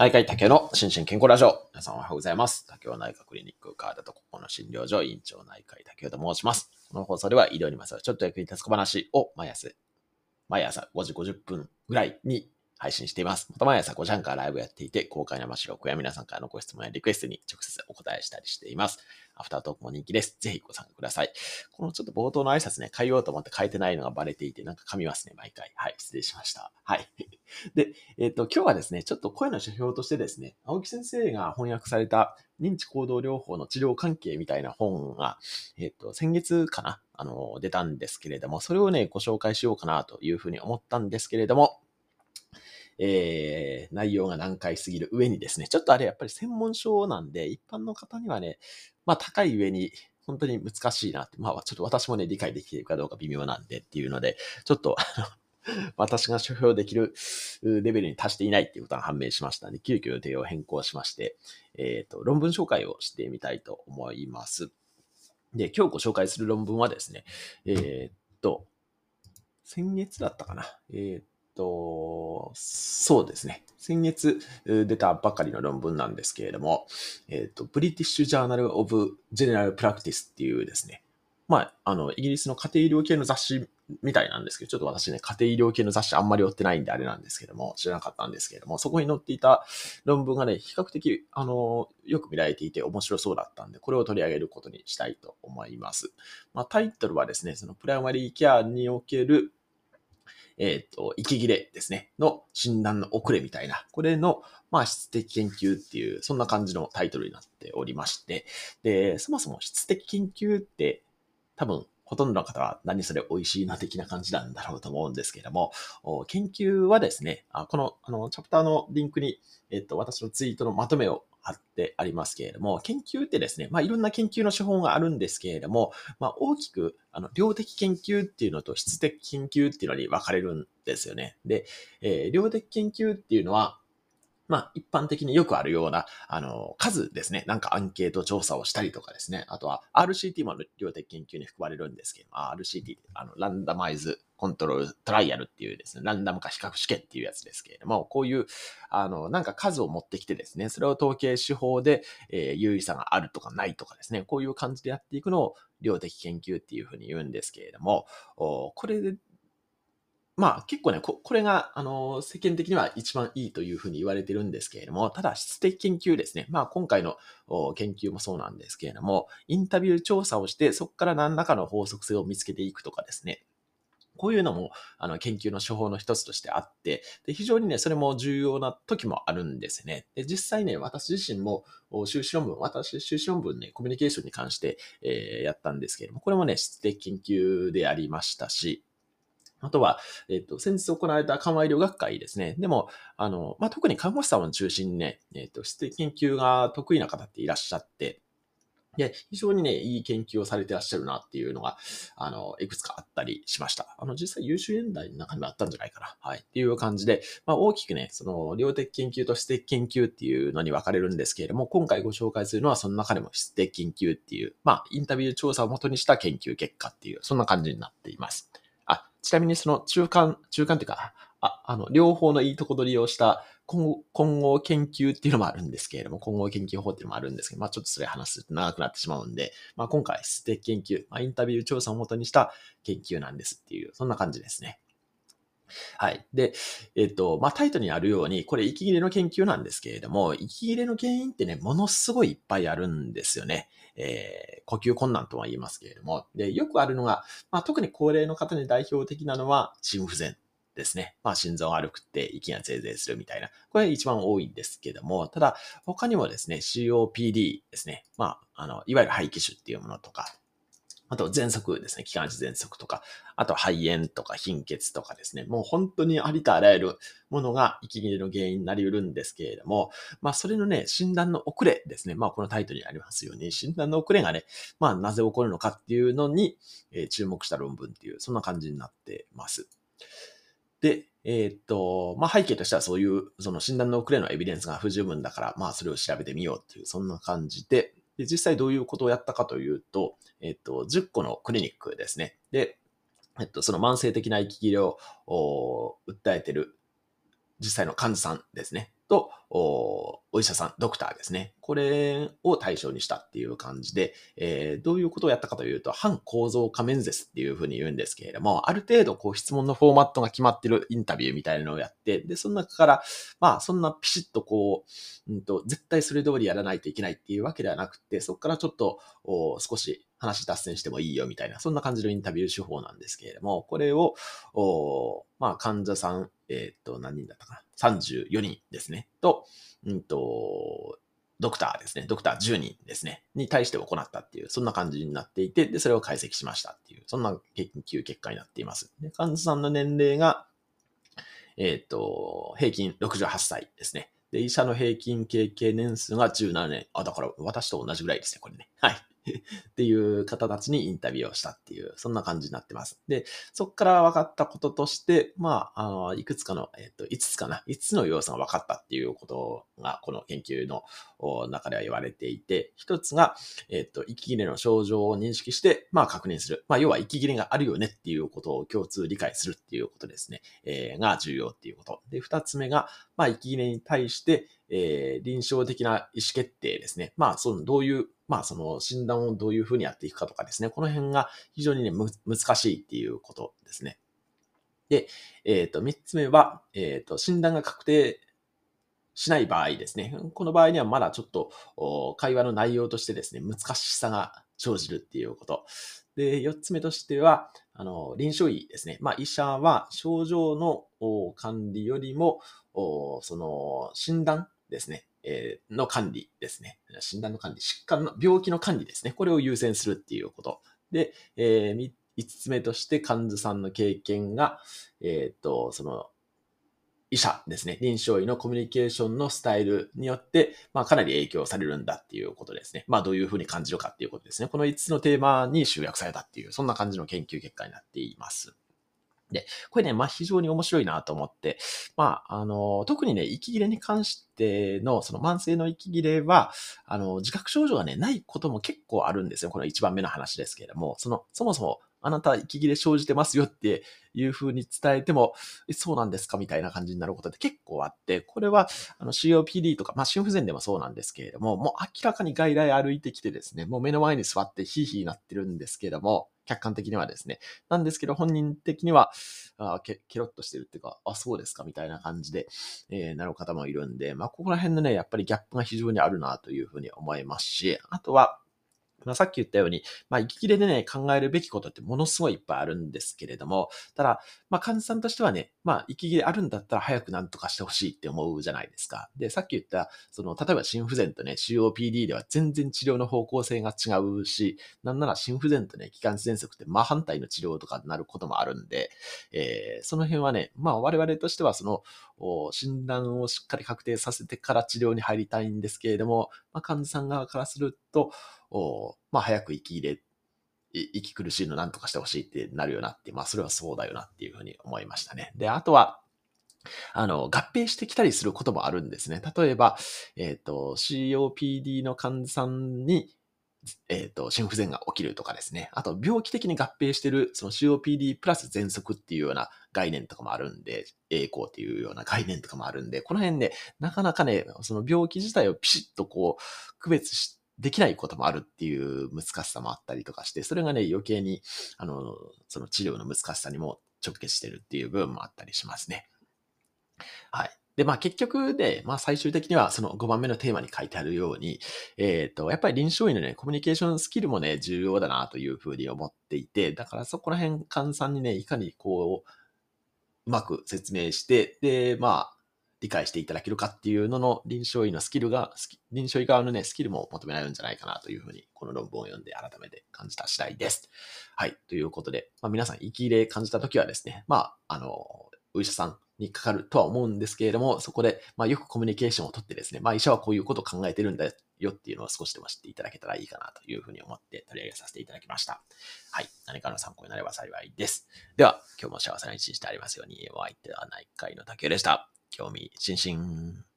内科医竹の心身健康ラジオ。皆さんおはようございます。竹雄内科クリニック川田とここの診療所院長内科医竹雄と申します。この放送では医療にまつわるちょっと役に立つ小話を毎朝、毎朝5時50分ぐらいに配信しています。また毎朝5時半からライブやっていて、公開生収録や皆さんからのご質問やリクエストに直接お答えしたりしています。アフタートークも人気です。ぜひご参加ください。このちょっと冒頭の挨拶ね、変えようと思って変えてないのがバレていて、なんか噛みますね、毎回。はい、失礼しました。はい。で、えっ、と、今日はですね、ちょっと声の指標としてですね、青木先生が翻訳された認知行動療法の治療関係みたいな本が、えっ、と、先月かな、あの、出たんですけれども、それをね、ご紹介しようかなというふうに思ったんですけれども、えー、内容が難解すぎる上にですね、ちょっとあれやっぱり専門書なんで、一般の方にはね、まあ高い上に本当に難しいなって、まあちょっと私もね、理解できているかどうか微妙なんでっていうので、ちょっとあの、私が書評できるレベルに達していないっていうことが判明しましたので、急遽予定を変更しまして、えっ、と、論文紹介をしてみたいと思います。で、今日ご紹介する論文はですね、えっ、と、先月だったかな。えっ、と、そうですね。先月出たばかりの論文なんですけれども、えっ、と、British Journal of General Practice っていうですね、まあ、あの、イギリスの家庭医療系の雑誌みたいなんですけど、ちょっと私ね、家庭医療系の雑誌あんまり追ってないんであれなんですけども、知らなかったんですけれども、そこに載っていた論文がね、比較的、あの、よく見られていて面白そうだったんで、これを取り上げることにしたいと思います。まあ、タイトルはですね、そのプライマリーケアにおけるえっ、と、息切れですね、の診断の遅れみたいな、これの、まあ、質的研究っていう、そんな感じのタイトルになっておりまして、で、そもそも質的研究って、多分、ほとんどの方は何それ美味しいな的な感じなんだろうと思うんですけれども、研究はですね、この、あの、チャプターのリンクに、えっ、と、私のツイートのまとめをあってありますけれども、研究ってですね、まあ、いろんな研究の手法があるんですけれども、まあ、大きく、あの、量的研究っていうのと質的研究っていうのに分かれるんですよね。で、えー量的研究っていうのは、まあ、一般的によくあるような、あの、数ですね。なんかアンケート調査をしたりとかですね。あとは RCT も量的研究に含まれるんですけど、RCT、あの、ランダマイズコントロールトライアルっていうですね、ランダム化比較試験っていうやつですけれども、こういう、あの、なんか数を持ってきてですね、それを統計手法で、えー有意差があるとかないとかですね、こういう感じでやっていくのを量的研究っていうふうに言うんですけれども、おこれ、まあ結構ね、ここれが、あの、世間的には一番いいというふうに言われてるんですけれども、ただ質的研究ですね。まあ今回の研究もそうなんですけれども、インタビュー調査をして、そこから何らかの法則性を見つけていくとかですね。こういうのも、あの、研究の手法の一つとしてあって、で、非常にね、それも重要な時もあるんですね。で、実際ね、私自身も、修士論文、私、修士論文ね、コミュニケーションに関して、えーやったんですけれども、これもね、質的研究でありましたし、あとは、えっ、と、先日行われた緩和医療学会ですね。でも、あの、まあ、特に看護師さんを中心にね、えっ、と、質的研究が得意な方っていらっしゃって、で、非常にね、いい研究をされてらっしゃるなっていうのが、あの、いくつかあったりしました。あの、実際優秀演題の中にもあったんじゃないかな。はい。っていう感じで、まあ、大きくね、その、量的研究と質的研究っていうのに分かれるんですけれども、今回ご紹介するのは、その中でも質的研究っていう、まあ、インタビュー調査をもとにした研究結果っていう、そんな感じになっています。ちなみにその中間、中間っていうか、ああの、両方のいいとこ取りをした混合混合研究っていうのもあるんですけれども、混合研究法っていうのもあるんですけど、まあちょっとそれ話すと長くなってしまうんで、まあ今回質的研究、まあインタビュー調査をもとにした研究なんですっていう、そんな感じですね。はい。で、えっと、まあタイトルにあるように、これ息切れの研究なんですけれども、息切れの原因ってね、ものすごいいっぱいあるんですよね。えー呼吸困難とは言いますけれども、で、よくあるのが、まあ、特に高齢の方に代表的なのは心不全ですね。まあ、心臓悪くて息がゼーゼーするみたいな。これ一番多いんですけども、ただ、他にもですね、COPD ですね。まあ、あの、いわゆる肺気腫っていうものとか、あと、喘息ですね。気管支喘息とか、あと肺炎とか貧血とかですね。もう本当にありとあらゆるものが息切れの原因になり得るんですけれども、まあ、それのね、診断の遅れですね。まあ、このタイトルにありますように、診断の遅れがね、まあ、なぜ起こるのかっていうのに、え注目した論文っていう、そんな感じになってます。で、えーっと、まあ、背景としてはそういう、その診断の遅れのエビデンスが不十分だから、まあ、それを調べてみようっていう、そんな感じで、で実際どういうことをやったかというと、えっと、10個のクリニックですね。で、えっと、その慢性的な息切れを訴えてる実際の患者さんですね。と、お医者さん、ドクターですね。これを対象にしたっていう感じで、えー、どういうことをやったかというと、反構造化面接っていうふうに言うんですけれども、ある程度こう質問のフォーマットが決まってるインタビューみたいなのをやって、で、その中から、まあ、そんなピシッとこう、うんと、絶対それ通りやらないといけないっていうわけではなくて、そこからちょっと、お少し話脱線してもいいよみたいな、そんな感じのインタビュー手法なんですけれども、これを、まあ、患者さん、えっ、と、何人だったかな ?34 人ですね。と、うんと、ドクターですね。ドクター10人ですね。に対して行ったっていう、そんな感じになっていて、で、それを解析しましたっていう、そんな研究結果になっています。で、患者さんの年齢が、えっ、と、平均68歳ですね。で、医者の平均経験年数が17年。あ、だから私と同じぐらいですね、これね。はい。っていう方たちにインタビューをしたっていう、そんな感じになってます。で、そこから分かったこととして、まあ、あの、いくつかの、えっ、と、5つかな、5つの要素が分かったっていうことが、この研究の中では言われていて、1つが、えっ、と、息切れの症状を認識して、まあ、確認する。まあ、要は息切れがあるよねっていうことを共通理解するっていうことですね。えー、が重要っていうこと。で、2つ目が、まあ、息切れに対して、えー、臨床的な意思決定ですね。まあ、その、どういうまあその診断をどういうふうにやっていくかとかですね、この辺が非常にね、難しいっていうことですね。で、えっ、ー、と、三つ目は、えっ、ー、と、診断が確定しない場合ですね。この場合にはまだちょっと会話の内容としてですね、難しさが生じるっていうこと。で、四つ目としては、あの、臨床医ですね。まあ、医者は症状の管理よりも、その、診断ですね。えー、の管理ですね。診断の管理、疾患の、病気の管理ですね。これを優先するっていうこと。で、えー、5つ目として患者さんの経験が、えっ、と、その、医者ですね。臨床医のコミュニケーションのスタイルによって、まあ、かなり影響されるんだっていうことですね。まあ、どういうふうに感じるかっていうことですね。この5つのテーマに集約されたっていう、そんな感じの研究結果になっています。で、これね、まあ非常に面白いなと思って、まあ、あの、特にね、息切れに関しての、その慢性の息切れは、あの、自覚症状がね、ないことも結構あるんですよ。この一番目の話ですけれども、その、そもそもあなた息切れ生じてますよっていう風に伝えても、そうなんですか？みたいな感じになることって結構あって、これはあの COPD とか、まあ心不全でもそうなんですけれども、もう明らかに外来歩いてきてですね、もう目の前に座ってヒーヒーなってるんですけれども、客観的にはですね。なんですけど、本人的には、あケケロッとしてるっていうか、あ、そうですか？みたいな感じで、えー、なる方もいるんで、まあ、ここら辺のね、やっぱりギャップが非常にあるなというふうに思いますし、あとは、まあ、さっき言ったように、まあ、息切れでね、考えるべきことってものすごいいっぱいあるんですけれども、ただ、まあ、患者さんとしてはね、まあ、息切れあるんだったら早く何とかしてほしいって思うじゃないですか。で、さっき言った、その、例えば心不全とね、COPD では全然治療の方向性が違うし、なんなら心不全とね、気管支喘息って真反対の治療とかになることもあるんで、えー、その辺はね、まあ、我々としてはその、診断をしっかり確定させてから治療に入りたいんですけれども、まあ、患者さん側からすると、おまあ、早く息入れ、息苦しいのなんとかしてほしいってなるよなって、まあ、それはそうだよなっていうふうに思いましたね。で、あとは、あの、合併してきたりすることもあるんですね。例えば、えっ、ー、と、COPD の患者さんに、えっ、ー、と、心不全が起きるとかですね。あと、病気的に合併してる、その COPD プラス喘息っていうような概念とかもあるんで、栄光っていうような概念とかもあるんで、この辺で、なかなかね、その病気自体をピシッとこう、区別し、できないこともあるっていう難しさもあったりとかして、それがね、余計に、あの、その治療の難しさにも直結してるっていう部分もあったりしますね。はい。で、まあ結局で、まあ最終的にはその5番目のテーマに書いてあるように、えっ、ー、と、やっぱり臨床医のね、コミュニケーションスキルもね、重要だなというふうに思っていて、だからそこら辺、患者さんにね、いかにこう、うまく説明して、で、まあ、理解していただけるかっていうのの臨床医のスキルが、臨床医側のね、スキルも求められるんじゃないかなというふうに、この論文を読んで改めて感じた次第です。はい。ということで、まあ、皆さん、息入れ感じたときはですね、まあ、あの、お医者さんにかかるとは思うんですけれども、そこで、まあ、よくコミュニケーションをとってですね、まあ、医者はこういうことを考えてるんだよっていうのを少しでも知っていただけたらいいかなというふうに思って取り上げさせていただきました。はい。何かの参考になれば幸いです。では、今日も幸せな一日でありますように、お相手は内科医の竹でした。興味津々。